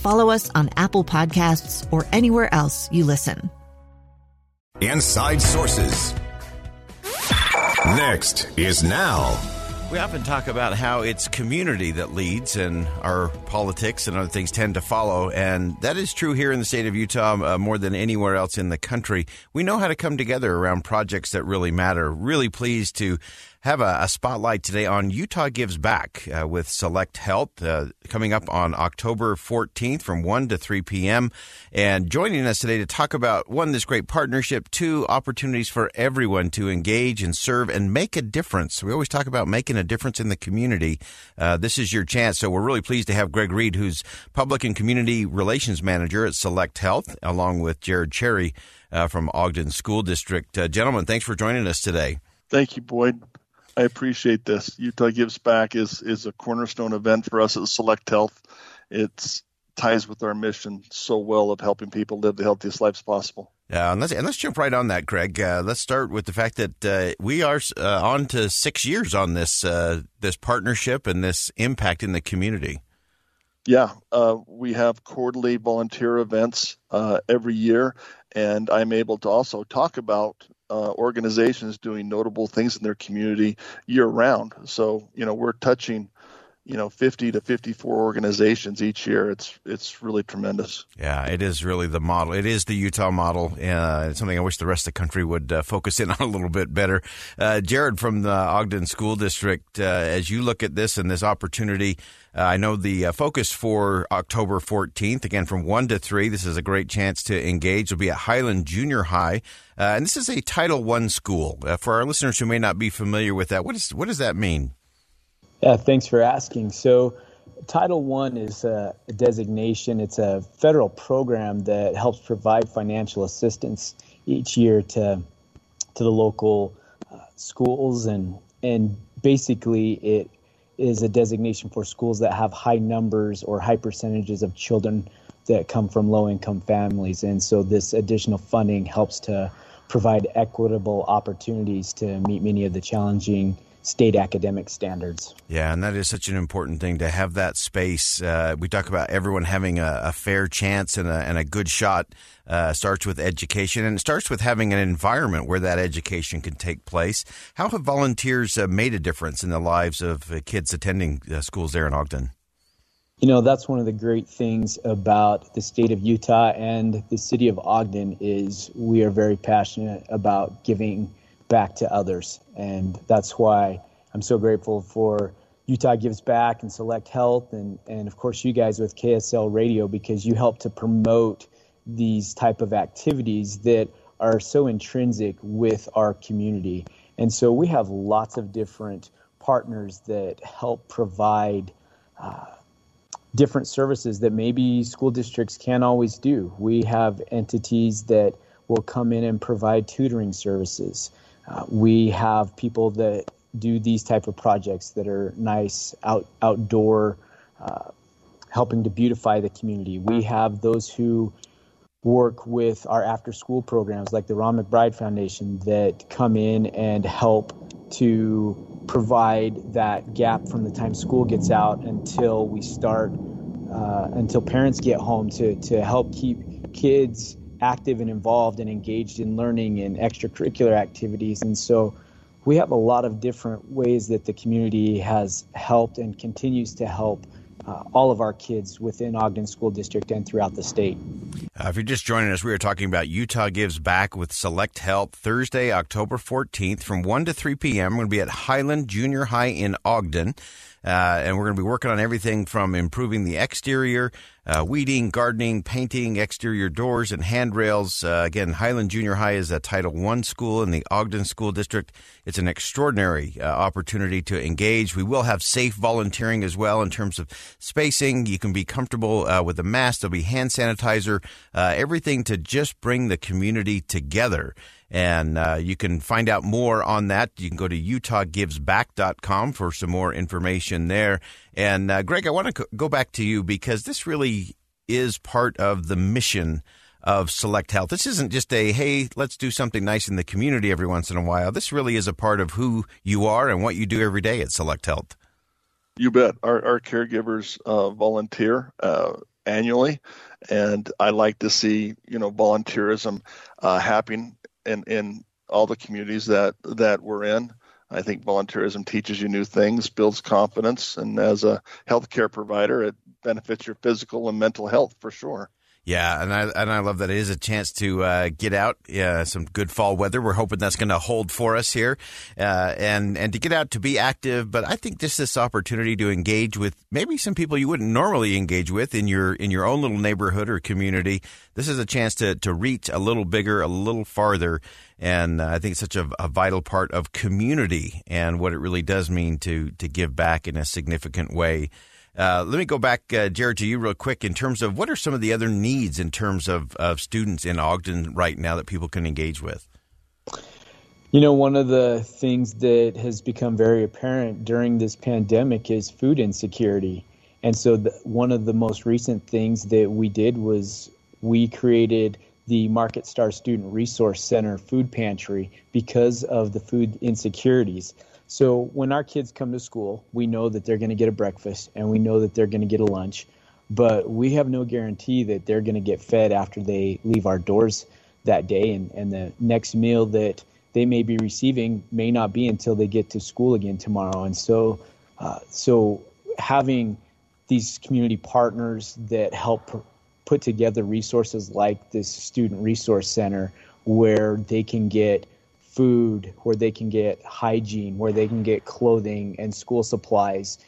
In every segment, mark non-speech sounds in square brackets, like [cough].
follow us on Apple Podcasts, or anywhere else you listen. Inside Sources. Next is Now. We often talk about how it's community that leads and our politics and other things tend to follow. And that is true here in the state of Utah uh, more than anywhere else in the country. We know how to come together around projects that really matter. Really pleased to have a, a spotlight today on Utah Gives Back uh, with Select Health uh, coming up on October 14th from 1 to 3 p.m. And joining us today to talk about one, this great partnership, two, opportunities for everyone to engage and serve and make a difference. We always talk about making a difference in the community. Uh, this is your chance. So we're really pleased to have Greg Reed, who's Public and Community Relations Manager at Select Health, along with Jared Cherry uh, from Ogden School District. Uh, gentlemen, thanks for joining us today. Thank you, Boyd. I appreciate this. Utah Gives Back is is a cornerstone event for us at Select Health. It ties with our mission so well of helping people live the healthiest lives possible. Yeah, and let's and let's jump right on that, Greg. Uh, let's start with the fact that uh, we are uh, on to six years on this uh, this partnership and this impact in the community. Yeah, uh, we have quarterly volunteer events uh, every year, and I'm able to also talk about uh, organizations doing notable things in their community year round. So, you know, we're touching, you know, 50 to 54 organizations each year. It's it's really tremendous. Yeah, it is really the model. It is the Utah model. Uh, it's something I wish the rest of the country would uh, focus in [laughs] on a little bit better. Uh, Jared from the Ogden School District, uh, as you look at this and this opportunity, uh, I know the uh, focus for October 14th, again from 1 to 3. This is a great chance to engage. It'll be at Highland Junior High. And this is a Title I school. For our listeners who may not be familiar with that, what, is, what does that mean? Yeah, thanks for asking. So, Title I is a designation, it's a federal program that helps provide financial assistance each year to, to the local uh, schools. And, and basically, it is a designation for schools that have high numbers or high percentages of children that come from low income families. And so this additional funding helps to provide equitable opportunities to meet many of the challenging state academic standards. Yeah, and that is such an important thing to have that space. Uh, we talk about everyone having a, a fair chance and a, and a good shot. Uh, starts with education, and it starts with having an environment where that education can take place. How have volunteers uh, made a difference in the lives of uh, kids attending uh, schools there in Ogden? You know, that's one of the great things about the state of Utah and the city of Ogden is we are very passionate about giving back to others. And that's why I'm so grateful for Utah Gives Back and Select Health and, and of course you guys with KSL Radio because you help to promote these type of activities that are so intrinsic with our community. And so we have lots of different partners that help provide uh, different services that maybe school districts can't always do. We have entities that will come in and provide tutoring services. Uh, we have people that do these type of projects that are nice out outdoor, uh, helping to beautify the community. We have those who work with our after school programs like the Ron McBride Foundation that come in and help to provide that gap from the time school gets out until we start uh, until parents get home to to help keep kids active and involved and engaged in learning and extracurricular activities. And so we have a lot of different ways that the community has helped and continues to help uh, all of our kids within Ogden School District and throughout the state. Uh, if you're just joining us, we are talking about Utah Gives Back with Select Health Thursday, October 14th from 1 to 3 p.m. We're going to be at Highland Junior High in Ogden. Uh, and we're going to be working on everything from improving the exterior, uh, weeding, gardening, painting, exterior doors, and handrails. Uh, again, Highland Junior High is a Title I school in the Ogden School District. It's an extraordinary opportunity to engage. We will have safe volunteering as well in terms of spacing. You can be comfortable with a mask. There'll be hand sanitizer, everything to just bring the community together. And uh, you can find out more on that. You can go to utahgivesback.com for some more information there. And uh, Greg, I want to go back to you because this really is part of the mission of Select Health. This isn't just a, hey, let's do something nice in the community every once in a while. This really is a part of who you are and what you do every day at Select Health. You bet. Our, our caregivers uh, volunteer uh, annually, and I like to see, you know, volunteerism uh, happening in in all the communities that that we're in. I think volunteerism teaches you new things, builds confidence, and as a healthcare provider, it benefits your physical and mental health for sure. Yeah, and I and I love that it is a chance to uh, get out. Yeah, some good fall weather. We're hoping that's going to hold for us here, uh, and and to get out to be active. But I think just this opportunity to engage with maybe some people you wouldn't normally engage with in your in your own little neighborhood or community. This is a chance to to reach a little bigger, a little farther, and I think it's such a, a vital part of community and what it really does mean to to give back in a significant way. Uh, let me go back, uh, Jared, to you real quick in terms of what are some of the other needs in terms of, of students in Ogden right now that people can engage with? You know, one of the things that has become very apparent during this pandemic is food insecurity. And so, the, one of the most recent things that we did was we created the Market Star Student Resource Center food pantry because of the food insecurities. So when our kids come to school, we know that they're going to get a breakfast and we know that they're going to get a lunch, but we have no guarantee that they're going to get fed after they leave our doors that day. And, and the next meal that they may be receiving may not be until they get to school again tomorrow. And so, uh, so having these community partners that help put together resources like this student resource center where they can get food, where they can get hygiene, where they can get clothing and school supplies,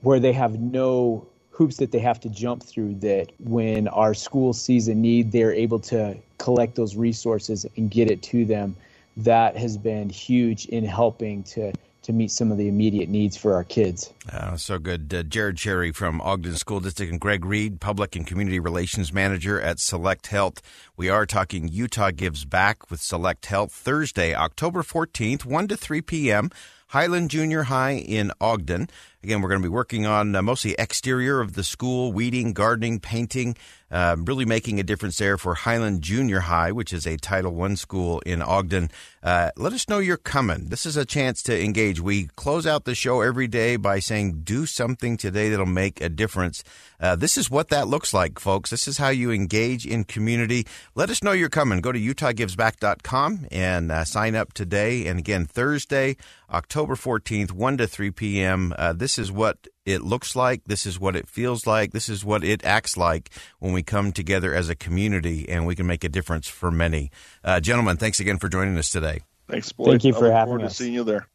where they have no hoops that they have to jump through that when our school sees a need, they're able to collect those resources and get it to them. That has been huge in helping to to meet some of the immediate needs for our kids. Uh, so good. Uh, Jared Cherry from Ogden School District and Greg Reed, Public and Community Relations Manager at Select Health. We are talking Utah Gives Back with Select Health Thursday, October 14th, 1 to 3 p.m. Highland Junior High in Ogden. Again, we're going to be working on uh, mostly exterior of the school, weeding, gardening, painting, uh, really making a difference there for Highland Junior High, which is a Title I school in Ogden. Uh, let us know you're coming. This is a chance to engage. We close out the show every day by saying, do something today that'll make a difference. Uh, this is what that looks like, folks. This is how you engage in community. Let us know you're coming. Go to utahgivesback.com and uh, sign up today. And again, Thursday, October 14th, 1 to 3 p.m. Uh, this is what it looks like. This is what it feels like. This is what it acts like when we come together as a community and we can make a difference for many. Uh, gentlemen, thanks again for joining us today. Thanks, Boyd. Thank you for I look having forward us. to seeing you there.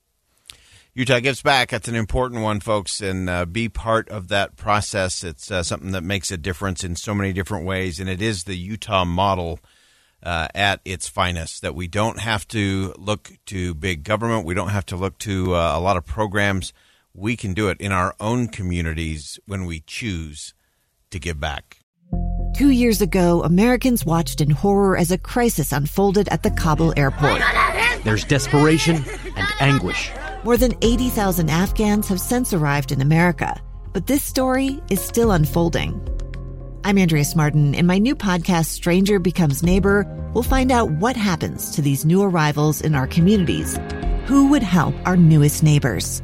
Utah Gives Back. That's an important one, folks, and uh, be part of that process. It's uh, something that makes a difference in so many different ways, and it is the Utah model uh, at its finest. That we don't have to look to big government, we don't have to look to uh, a lot of programs. We can do it in our own communities when we choose to give back. Two years ago, Americans watched in horror as a crisis unfolded at the Kabul airport. There's desperation and anguish. More than 80,000 Afghans have since arrived in America, but this story is still unfolding. I'm Andrea Smardon. In my new podcast, Stranger Becomes Neighbor, we'll find out what happens to these new arrivals in our communities. Who would help our newest neighbors?